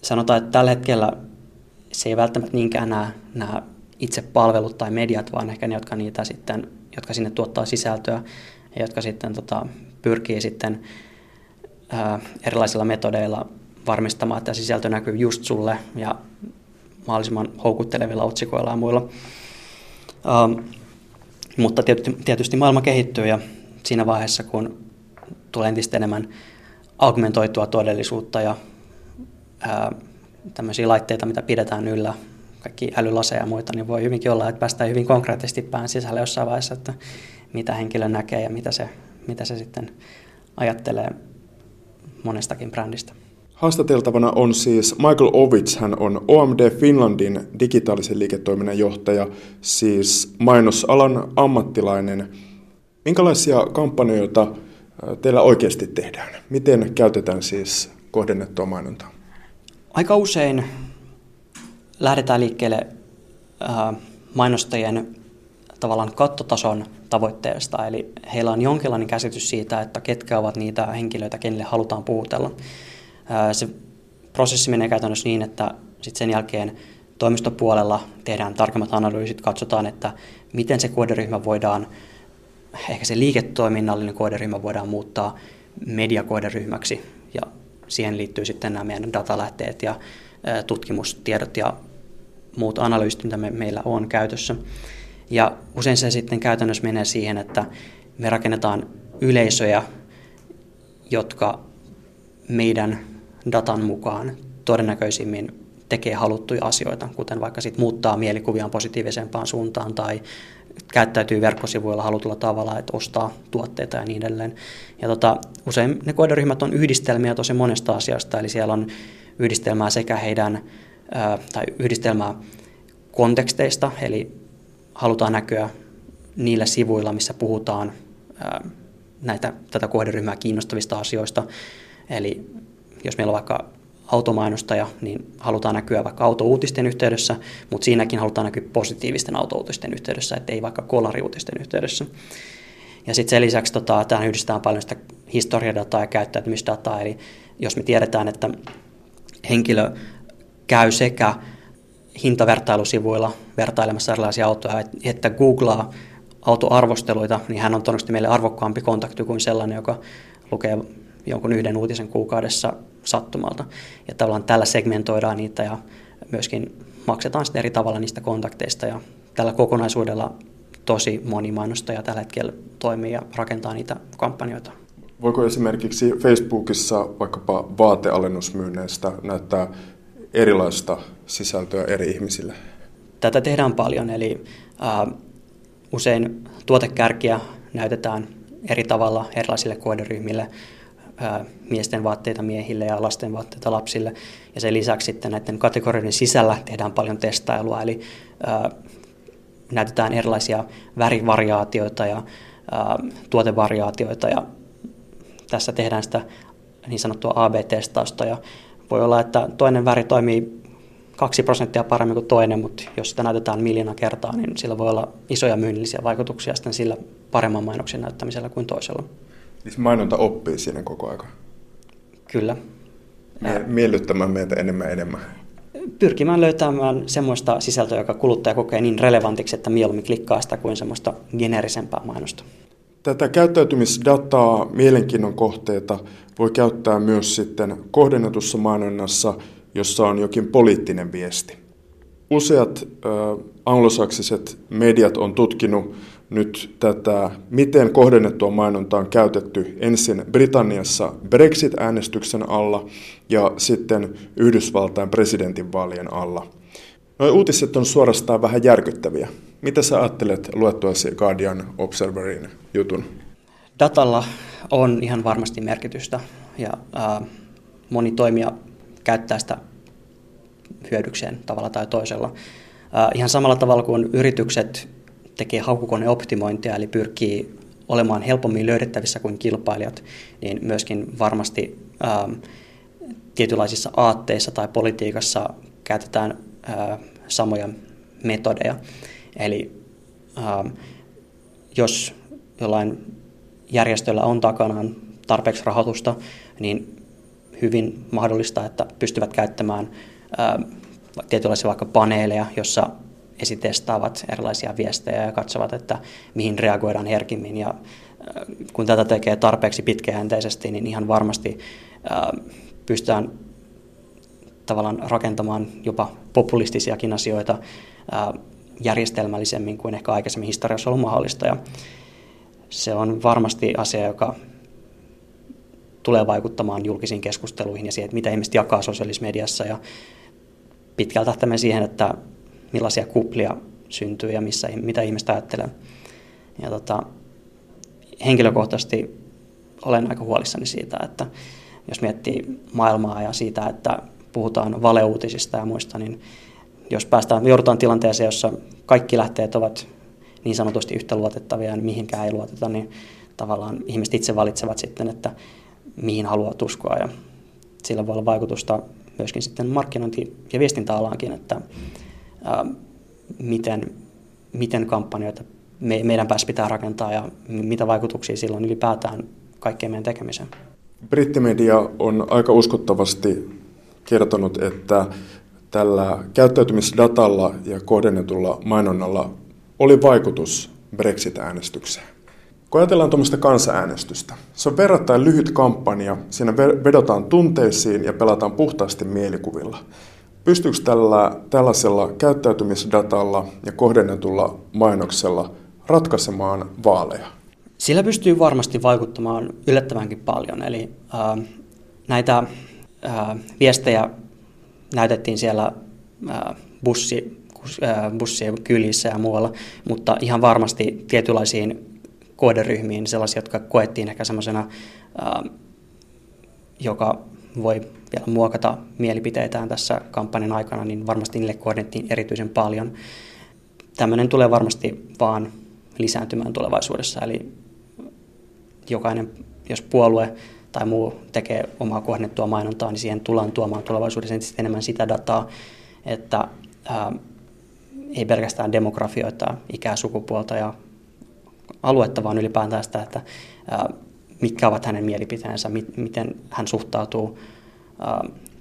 S2: sanotaan, että tällä hetkellä se ei välttämättä niinkään nämä itse palvelut tai mediat, vaan ehkä ne, jotka, niitä sitten, jotka sinne tuottaa sisältöä ja jotka sitten tota, pyrkii sitten ää, erilaisilla metodeilla varmistamaan, että sisältö näkyy just sulle ja mahdollisimman houkuttelevilla otsikoilla ja muilla. Ähm, mutta tietysti, tietysti maailma kehittyy ja siinä vaiheessa, kun tulee entistä enemmän augmentoitua todellisuutta ja ää, tämmöisiä laitteita, mitä pidetään yllä, kaikki älylaseja ja muita, niin voi hyvinkin olla, että päästään hyvin konkreettisesti pään sisälle jossain vaiheessa, että mitä henkilö näkee ja mitä se, mitä se sitten ajattelee monestakin brändistä.
S1: Haastateltavana on siis Michael Ovits, hän on OMD Finlandin digitaalisen liiketoiminnan johtaja, siis mainosalan ammattilainen. Minkälaisia kampanjoita teillä oikeasti tehdään? Miten käytetään siis kohdennettua mainontaa?
S2: Aika usein lähdetään liikkeelle mainostajien tavallaan kattotason tavoitteesta, eli heillä on jonkinlainen käsitys siitä, että ketkä ovat niitä henkilöitä, kenelle halutaan puhutella. Se prosessi menee käytännössä niin, että sit sen jälkeen toimistopuolella tehdään tarkemmat analyysit, katsotaan, että miten se kohderyhmä voidaan, ehkä se liiketoiminnallinen kohderyhmä voidaan muuttaa mediakohderyhmäksi ja siihen liittyy sitten nämä meidän datalähteet ja tutkimustiedot ja muut analyysit, mitä me, meillä on käytössä. Ja usein se sitten käytännössä menee siihen, että me rakennetaan yleisöjä, jotka meidän datan mukaan todennäköisimmin tekee haluttuja asioita, kuten vaikka sit muuttaa mielikuviaan positiivisempaan suuntaan tai käyttäytyy verkkosivuilla halutulla tavalla, että ostaa tuotteita ja niin edelleen. Ja tota, usein ne kohderyhmät on yhdistelmiä tosi monesta asiasta, eli siellä on yhdistelmää sekä heidän, tai yhdistelmää konteksteista, eli halutaan näkyä niillä sivuilla, missä puhutaan näitä, tätä kohderyhmää kiinnostavista asioista. Eli jos meillä on vaikka automainostaja, niin halutaan näkyä vaikka autouutisten yhteydessä, mutta siinäkin halutaan näkyä positiivisten autouutisten yhteydessä, ettei vaikka kolariuutisten yhteydessä. Ja sitten sen lisäksi tota, tähän yhdistetään paljon sitä historiadataa ja käyttäytymisdataa, eli jos me tiedetään, että henkilö käy sekä hintavertailusivuilla vertailemassa erilaisia autoja, että googlaa autoarvosteluita, niin hän on todennäköisesti meille arvokkaampi kontakti kuin sellainen, joka lukee jonkun yhden uutisen kuukaudessa sattumalta. Ja tavallaan tällä segmentoidaan niitä ja myöskin maksetaan sitten eri tavalla niistä kontakteista ja tällä kokonaisuudella tosi moni mainostaja tällä hetkellä toimii ja rakentaa niitä kampanjoita.
S1: Voiko esimerkiksi Facebookissa vaikkapa vaatealennusmyynneistä näyttää erilaista sisältöä eri ihmisille?
S2: Tätä tehdään paljon, eli äh, usein tuotekärkiä näytetään eri tavalla erilaisille kohderyhmille miesten vaatteita miehille ja lasten vaatteita lapsille. Ja sen lisäksi sitten näiden kategorioiden sisällä tehdään paljon testailua, eli ää, näytetään erilaisia värivariaatioita ja ää, tuotevariaatioita ja tässä tehdään sitä niin sanottua AB-testausta ja voi olla, että toinen väri toimii kaksi prosenttia paremmin kuin toinen, mutta jos sitä näytetään miljoona kertaa, niin sillä voi olla isoja myynnillisiä vaikutuksia sitten sillä paremman mainoksen näyttämisellä kuin toisella.
S1: Siis mainonta oppii siinä koko aika.
S2: Kyllä.
S1: Mie- miellyttämään meitä enemmän enemmän.
S2: Pyrkimään löytämään semmoista sisältöä, joka kuluttaja kokee niin relevantiksi, että mieluummin klikkaa sitä kuin semmoista generisempää mainosta.
S1: Tätä käyttäytymisdataa, mielenkiinnon kohteita voi käyttää myös sitten kohdennetussa mainonnassa, jossa on jokin poliittinen viesti. Useat äh, anglosaksiset mediat on tutkinut nyt tätä, miten kohdennettua mainontaa on käytetty ensin Britanniassa Brexit-äänestyksen alla ja sitten Yhdysvaltain presidentinvaalien alla. Nuo uutiset on suorastaan vähän järkyttäviä. Mitä sä ajattelet luettuasi Guardian Observerin jutun?
S2: Datalla on ihan varmasti merkitystä ja äh, moni toimija käyttää sitä hyödykseen tavalla tai toisella. Äh, ihan samalla tavalla kuin yritykset tekee haukukoneoptimointia, eli pyrkii olemaan helpommin löydettävissä kuin kilpailijat, niin myöskin varmasti ähm, tietynlaisissa aatteissa tai politiikassa käytetään äh, samoja metodeja. Eli ähm, jos jollain järjestöllä on takanaan tarpeeksi rahoitusta, niin hyvin mahdollista, että pystyvät käyttämään ää, tietynlaisia vaikka paneeleja, jossa esitestaavat erilaisia viestejä ja katsovat, että mihin reagoidaan herkimmin. Ja kun tätä tekee tarpeeksi pitkäjänteisesti, niin ihan varmasti pystytään tavallaan rakentamaan jopa populistisiakin asioita järjestelmällisemmin kuin ehkä aikaisemmin historiassa ollut mahdollista. Ja se on varmasti asia, joka tulee vaikuttamaan julkisiin keskusteluihin ja siihen, että mitä ihmiset jakaa sosiaalisessa mediassa ja pitkältä tähtäimen siihen, että millaisia kuplia syntyy ja missä, mitä ihmiset ajattelee. Ja tota, henkilökohtaisesti olen aika huolissani siitä, että jos miettii maailmaa ja siitä, että puhutaan valeuutisista ja muista, niin jos päästään, joudutaan tilanteeseen, jossa kaikki lähteet ovat niin sanotusti yhtä luotettavia ja mihinkään ei luoteta, niin tavallaan ihmiset itse valitsevat sitten, että mihin haluavat uskoa ja sillä voi olla vaikutusta myöskin sitten markkinointi- ja viestintäalaankin, että ää, miten, miten kampanjoita me, meidän päässä pitää rakentaa ja mitä vaikutuksia silloin ylipäätään kaikkeen meidän tekemiseen.
S1: Brittimedia on aika uskottavasti kertonut, että tällä käyttäytymisdatalla ja kohdennetulla mainonnalla oli vaikutus Brexit-äänestykseen. Kun ajatellaan tuommoista kansanäänestystä, se on verrattain lyhyt kampanja, siinä vedotaan tunteisiin ja pelataan puhtaasti mielikuvilla. Pystyykö tällä, tällaisella käyttäytymisdatalla ja kohdennetulla mainoksella ratkaisemaan vaaleja?
S2: Sillä pystyy varmasti vaikuttamaan yllättävänkin paljon. Eli äh, näitä äh, viestejä näytettiin siellä äh, bussi, bussien kylissä ja muualla, mutta ihan varmasti tietynlaisiin kohderyhmiin, sellaisia, jotka koettiin ehkä semmoisena, joka voi vielä muokata mielipiteitään tässä kampanjan aikana, niin varmasti niille kohdettiin erityisen paljon. Tämmöinen tulee varmasti vaan lisääntymään tulevaisuudessa, eli jokainen, jos puolue tai muu tekee omaa kohdennettua mainontaa, niin siihen tullaan tuomaan tulevaisuudessa enemmän sitä dataa, että ää, ei pelkästään demografioita, ikää, sukupuolta ja aluetta, vaan ylipäätään sitä, että mitkä ovat hänen mielipiteensä, miten hän suhtautuu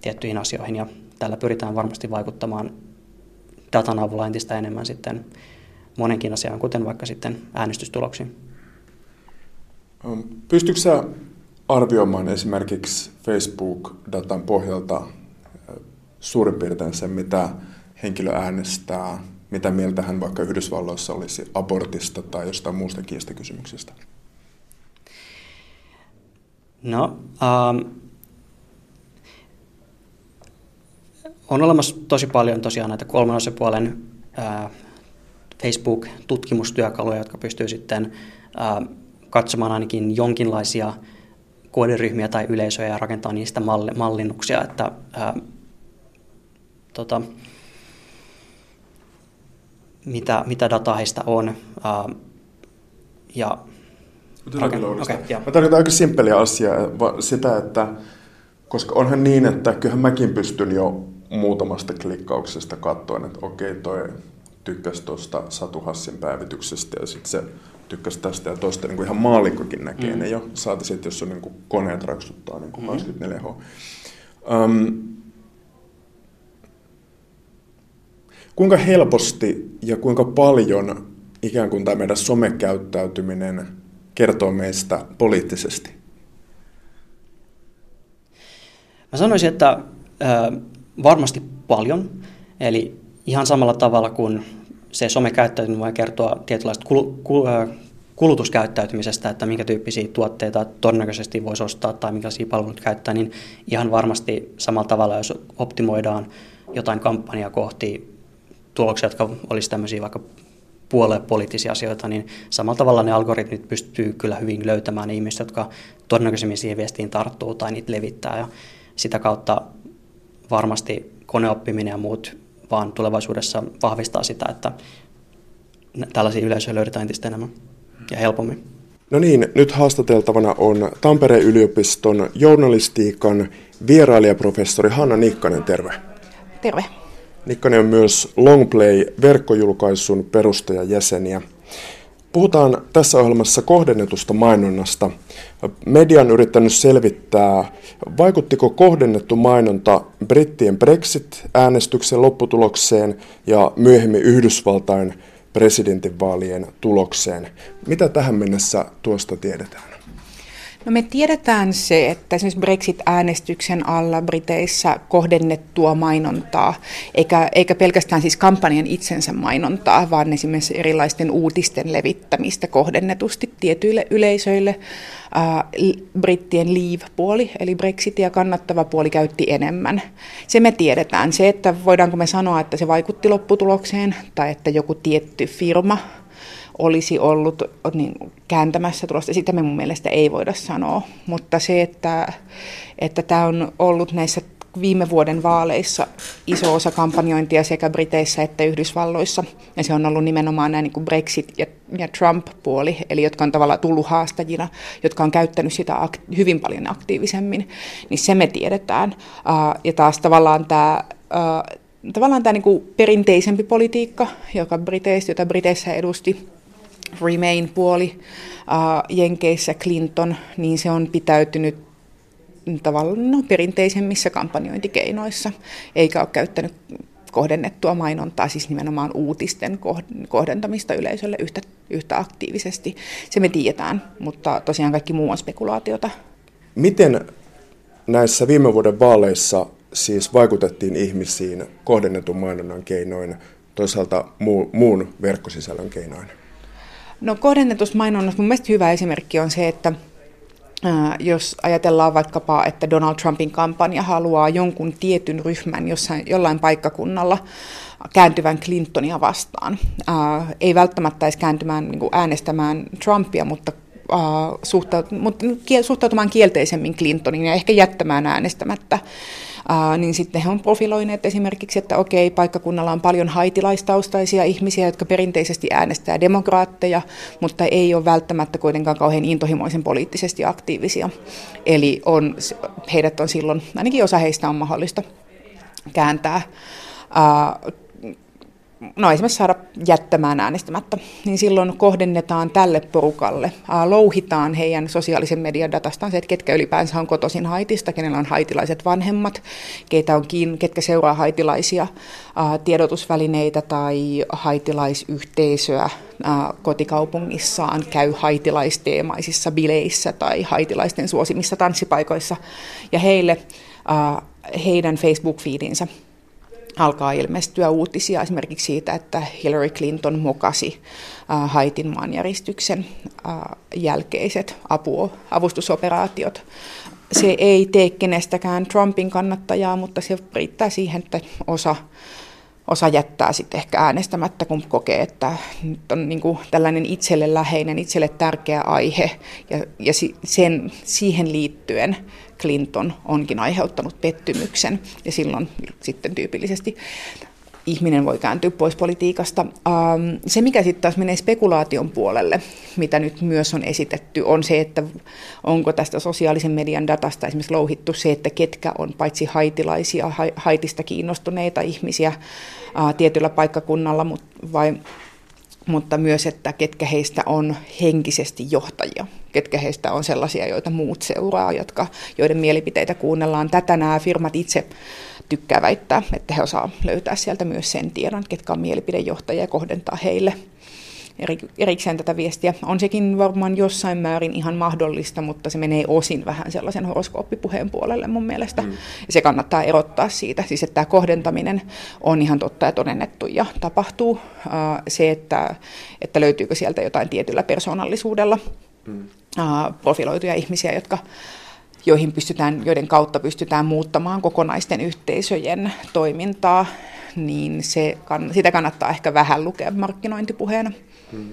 S2: tiettyihin asioihin. Ja tällä pyritään varmasti vaikuttamaan datan avulla entistä enemmän sitten monenkin asiaan, kuten vaikka sitten äänestystuloksiin.
S1: Pystytkö sä arvioimaan esimerkiksi Facebook-datan pohjalta suurin piirtein sen, mitä henkilö äänestää mitä mieltä hän vaikka Yhdysvalloissa olisi abortista tai jostain muusta kiistakysymyksestä?
S2: No, ähm, on olemassa tosi paljon tosiaan näitä kolmen osapuolen äh, Facebook-tutkimustyökaluja, jotka pystyy sitten äh, katsomaan ainakin jonkinlaisia kohderyhmiä tai yleisöjä ja rakentaa niistä mallinnuksia, että äh, tota, mitä, mitä dataa heistä on. Uh,
S1: ja Okay, yeah. Mä tarkoitan aika simppeliä asiaa, sitä, että koska onhan niin, että kyllähän mäkin pystyn jo muutamasta klikkauksesta katsoen, että okei, toi tykkäsi tuosta Satu Hassin päivityksestä ja sitten se tykkäsi tästä ja tuosta, niin kuin ihan maalikkokin näkee mm. ne jo. Saati sitten, jos on niin kuin koneet raksuttaa niin kuin mm. 24H. Um, Kuinka helposti ja kuinka paljon ikään kuin tämä meidän somekäyttäytyminen kertoo meistä poliittisesti?
S2: Mä sanoisin, että äh, varmasti paljon. Eli ihan samalla tavalla kuin se somekäyttäytyminen voi kertoa tietynlaista kul- kul- kulutuskäyttäytymisestä, että minkä tyyppisiä tuotteita todennäköisesti voisi ostaa tai minkälaisia palveluita käyttää, niin ihan varmasti samalla tavalla, jos optimoidaan jotain kampanjaa kohti tuloksia, jotka olisi tämmöisiä vaikka puoluepoliittisia asioita, niin samalla tavalla ne algoritmit pystyy kyllä hyvin löytämään ne ihmiset, jotka todennäköisemmin siihen viestiin tarttuu tai niitä levittää. Ja sitä kautta varmasti koneoppiminen ja muut vaan tulevaisuudessa vahvistaa sitä, että tällaisia yleisöjä löydetään entistä enemmän ja helpommin.
S1: No niin, nyt haastateltavana on Tampereen yliopiston journalistiikan vierailijaprofessori Hanna Nikkanen, terve.
S3: Terve.
S1: Nikkanen on myös Longplay-verkkojulkaisun perustajajäseniä. Puhutaan tässä ohjelmassa kohdennetusta mainonnasta. Media on yrittänyt selvittää, vaikuttiko kohdennettu mainonta brittien Brexit-äänestyksen lopputulokseen ja myöhemmin Yhdysvaltain presidentinvaalien tulokseen. Mitä tähän mennessä tuosta tiedetään?
S3: No me tiedetään se, että esimerkiksi Brexit-äänestyksen alla Briteissä kohdennettua mainontaa, eikä, eikä pelkästään siis kampanjan itsensä mainontaa, vaan esimerkiksi erilaisten uutisten levittämistä kohdennetusti tietyille yleisöille. Brittien leave-puoli, eli Brexitia kannattava puoli käytti enemmän. Se me tiedetään. Se, että voidaanko me sanoa, että se vaikutti lopputulokseen, tai että joku tietty firma olisi ollut niin, kääntämässä tulosta. Sitä me mun mielestä ei voida sanoa, mutta se, että, että tämä on ollut näissä viime vuoden vaaleissa iso osa kampanjointia sekä Briteissä että Yhdysvalloissa. Ja se on ollut nimenomaan nämä niin kuin Brexit- ja, ja Trump-puoli, eli jotka on tavallaan tullut haastajina, jotka on käyttänyt sitä ak- hyvin paljon aktiivisemmin. Niin se me tiedetään. Uh, ja taas tavallaan tämä... Uh, tavallaan tämä niin kuin perinteisempi politiikka, joka Briteissä, jota Briteissä edusti Remain-puoli uh, Jenkeissä Clinton, niin se on pitäytynyt tavallaan no, perinteisemmissä kampanjointikeinoissa, eikä ole käyttänyt kohdennettua mainontaa, siis nimenomaan uutisten kohdentamista yleisölle yhtä, yhtä aktiivisesti. Se me tiedetään, mutta tosiaan kaikki muu on spekulaatiota.
S1: Miten näissä viime vuoden vaaleissa siis vaikutettiin ihmisiin kohdennetun mainonnan keinoin, toisaalta muun verkkosisällön keinoin?
S3: No kohdennetusmainonnassa mun mielestä hyvä esimerkki on se, että jos ajatellaan vaikkapa, että Donald Trumpin kampanja haluaa jonkun tietyn ryhmän jossain, jollain paikkakunnalla kääntyvän Clintonia vastaan. ei välttämättä edes kääntymään niin äänestämään Trumpia, mutta suhtautumaan kielteisemmin Clintonin ja ehkä jättämään äänestämättä niin sitten he on profiloineet esimerkiksi, että okei, paikkakunnalla on paljon haitilaistaustaisia ihmisiä, jotka perinteisesti äänestää demokraatteja, mutta ei ole välttämättä kuitenkaan kauhean intohimoisen poliittisesti aktiivisia. Eli on, heidät on silloin, ainakin osa heistä on mahdollista kääntää no esimerkiksi saada jättämään äänestämättä, niin silloin kohdennetaan tälle porukalle, louhitaan heidän sosiaalisen median datastaan se, että ketkä ylipäänsä on kotoisin Haitista, kenellä on haitilaiset vanhemmat, keitä on kiin, ketkä seuraa haitilaisia tiedotusvälineitä tai haitilaisyhteisöä kotikaupungissaan, käy haitilaisteemaisissa bileissä tai haitilaisten suosimissa tanssipaikoissa, ja heille heidän Facebook-fiidinsä alkaa ilmestyä uutisia esimerkiksi siitä, että Hillary Clinton mokasi äh, Haitin maanjäristyksen äh, jälkeiset apu, avustusoperaatiot. Se ei tee kenestäkään Trumpin kannattajaa, mutta se riittää siihen, että osa osa jättää sitten ehkä äänestämättä, kun kokee, että nyt on niin kuin tällainen itselle läheinen, itselle tärkeä aihe. Ja, ja sen, siihen liittyen Clinton onkin aiheuttanut pettymyksen. Ja silloin sitten tyypillisesti ihminen voi kääntyä pois politiikasta. Ähm, se, mikä sitten taas menee spekulaation puolelle, mitä nyt myös on esitetty, on se, että onko tästä sosiaalisen median datasta esimerkiksi louhittu se, että ketkä on paitsi haitilaisia, haitista kiinnostuneita ihmisiä äh, tietyllä paikkakunnalla, vai mutta myös, että ketkä heistä on henkisesti johtajia, ketkä heistä on sellaisia, joita muut seuraa, jotka, joiden mielipiteitä kuunnellaan. Tätä nämä firmat itse tykkää väittää, että he osaa löytää sieltä myös sen tiedon, ketkä on mielipidejohtajia ja kohdentaa heille erikseen tätä viestiä. On sekin varmaan jossain määrin ihan mahdollista, mutta se menee osin vähän sellaisen horoskooppipuheen puolelle mun mielestä. Mm. Ja se kannattaa erottaa siitä. Siis että tämä kohdentaminen on ihan totta ja todennettu ja tapahtuu. Se, että, että löytyykö sieltä jotain tietyllä persoonallisuudella mm. profiloituja ihmisiä, jotka joihin pystytään, joiden kautta pystytään muuttamaan kokonaisten yhteisöjen toimintaa, niin se, sitä kannattaa ehkä vähän lukea markkinointipuheena. Hmm.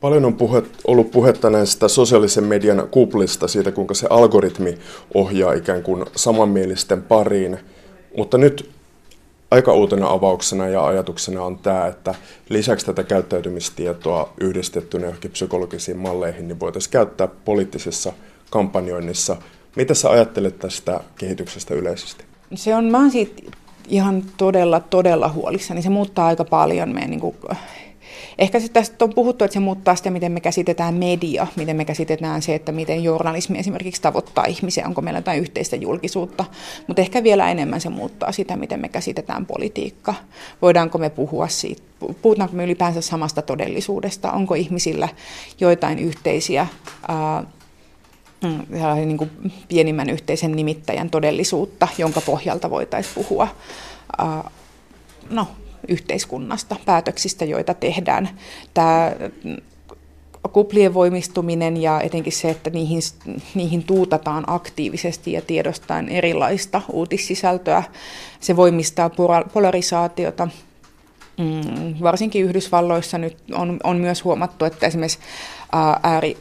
S1: Paljon on puhe, ollut puhetta näistä sosiaalisen median kuplista, siitä kuinka se algoritmi ohjaa ikään kuin samanmielisten pariin, mutta nyt aika uutena avauksena ja ajatuksena on tämä, että lisäksi tätä käyttäytymistietoa yhdistettynä johonkin psykologisiin malleihin, niin voitaisiin käyttää poliittisessa kampanjoinnissa. Mitä sä ajattelet tästä kehityksestä yleisesti?
S3: Se on, mä oon siitä ihan todella, todella huolissani. Se muuttaa aika paljon meidän niin kuin, Ehkä se tästä on puhuttu, että se muuttaa sitä, miten me käsitetään media, miten me käsitetään se, että miten journalismi esimerkiksi tavoittaa ihmisiä, onko meillä jotain yhteistä julkisuutta. Mutta ehkä vielä enemmän se muuttaa sitä, miten me käsitetään politiikka. Voidaanko me puhua siitä, puhutaanko me ylipäänsä samasta todellisuudesta, onko ihmisillä joitain yhteisiä ää, mm, niin kuin pienimmän yhteisen nimittäjän todellisuutta, jonka pohjalta voitaisiin puhua. No, yhteiskunnasta, päätöksistä, joita tehdään. Tämä kuplien voimistuminen ja etenkin se, että niihin, niihin tuutataan aktiivisesti ja tiedostaen erilaista uutissisältöä, se voimistaa polarisaatiota. Mm, varsinkin Yhdysvalloissa nyt on, on myös huomattu, että esimerkiksi ääri,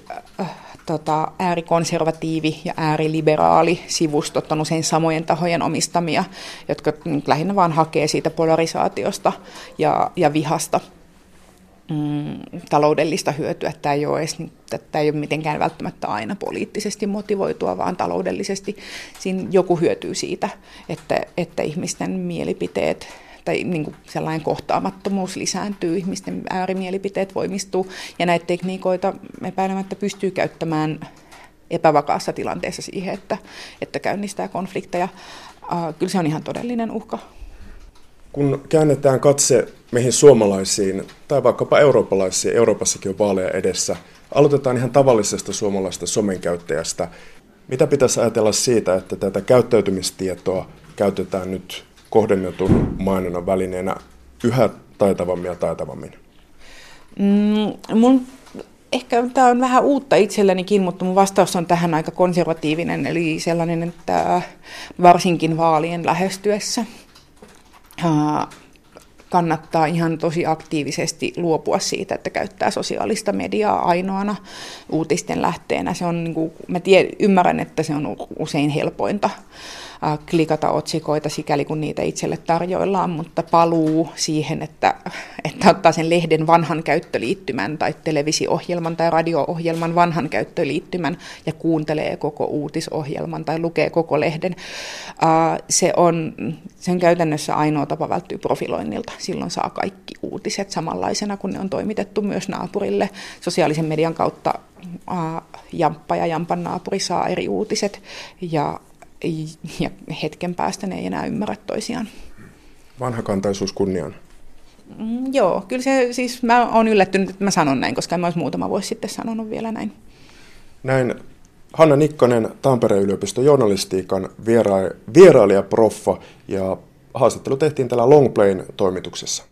S3: tota, äärikonservatiivi ja ääriliberaali sivustot on usein samojen tahojen omistamia, jotka lähinnä vaan hakee siitä polarisaatiosta ja, ja vihasta mm, taloudellista hyötyä. Tämä ei, ole edes, tämä ei ole mitenkään välttämättä aina poliittisesti motivoitua, vaan taloudellisesti siinä joku hyötyy siitä, että, että ihmisten mielipiteet tai niin kuin sellainen kohtaamattomuus lisääntyy, ihmisten äärimielipiteet voimistuu, ja näitä tekniikoita epäilemättä pystyy käyttämään epävakaassa tilanteessa siihen, että, että käynnistää konflikteja. Kyllä se on ihan todellinen uhka.
S1: Kun käännetään katse meihin suomalaisiin tai vaikkapa eurooppalaisiin, Euroopassakin on vaaleja edessä, aloitetaan ihan tavallisesta suomalaisesta somen käyttäjästä. Mitä pitäisi ajatella siitä, että tätä käyttäytymistietoa käytetään nyt kohdennetun mainonnan välineenä yhä taitavammin ja taitavammin?
S3: Mm, mun ehkä tämä on vähän uutta itsellenikin, mutta mun vastaus on tähän aika konservatiivinen, eli sellainen, että varsinkin vaalien lähestyessä kannattaa ihan tosi aktiivisesti luopua siitä, että käyttää sosiaalista mediaa ainoana uutisten lähteenä. Se on, niin kuin, mä tiedän, ymmärrän, että se on usein helpointa klikata otsikoita sikäli kun niitä itselle tarjoillaan, mutta paluu siihen, että, että ottaa sen lehden vanhan käyttöliittymän tai televisio-ohjelman tai radio-ohjelman vanhan käyttöliittymän ja kuuntelee koko uutisohjelman tai lukee koko lehden. Äh, se on, se on käytännössä ainoa tapa välttyä profiloinnilta. Silloin saa kaikki uutiset samanlaisena, kun ne on toimitettu myös naapurille. Sosiaalisen median kautta äh, jamppa ja jampan naapuri saa eri uutiset ja ja hetken päästä ne ei enää ymmärrä toisiaan.
S1: Vanhakantaisuus kunniaan.
S3: Mm, joo, kyllä se siis, mä oon yllättynyt, että mä sanon näin, koska en mä olisi muutama vuosi sitten sanonut vielä näin.
S1: Näin Hanna Nikkonen, Tampereen yliopiston journalistiikan viera- vierailija proffa ja haastattelu tehtiin täällä Longplayn toimituksessa.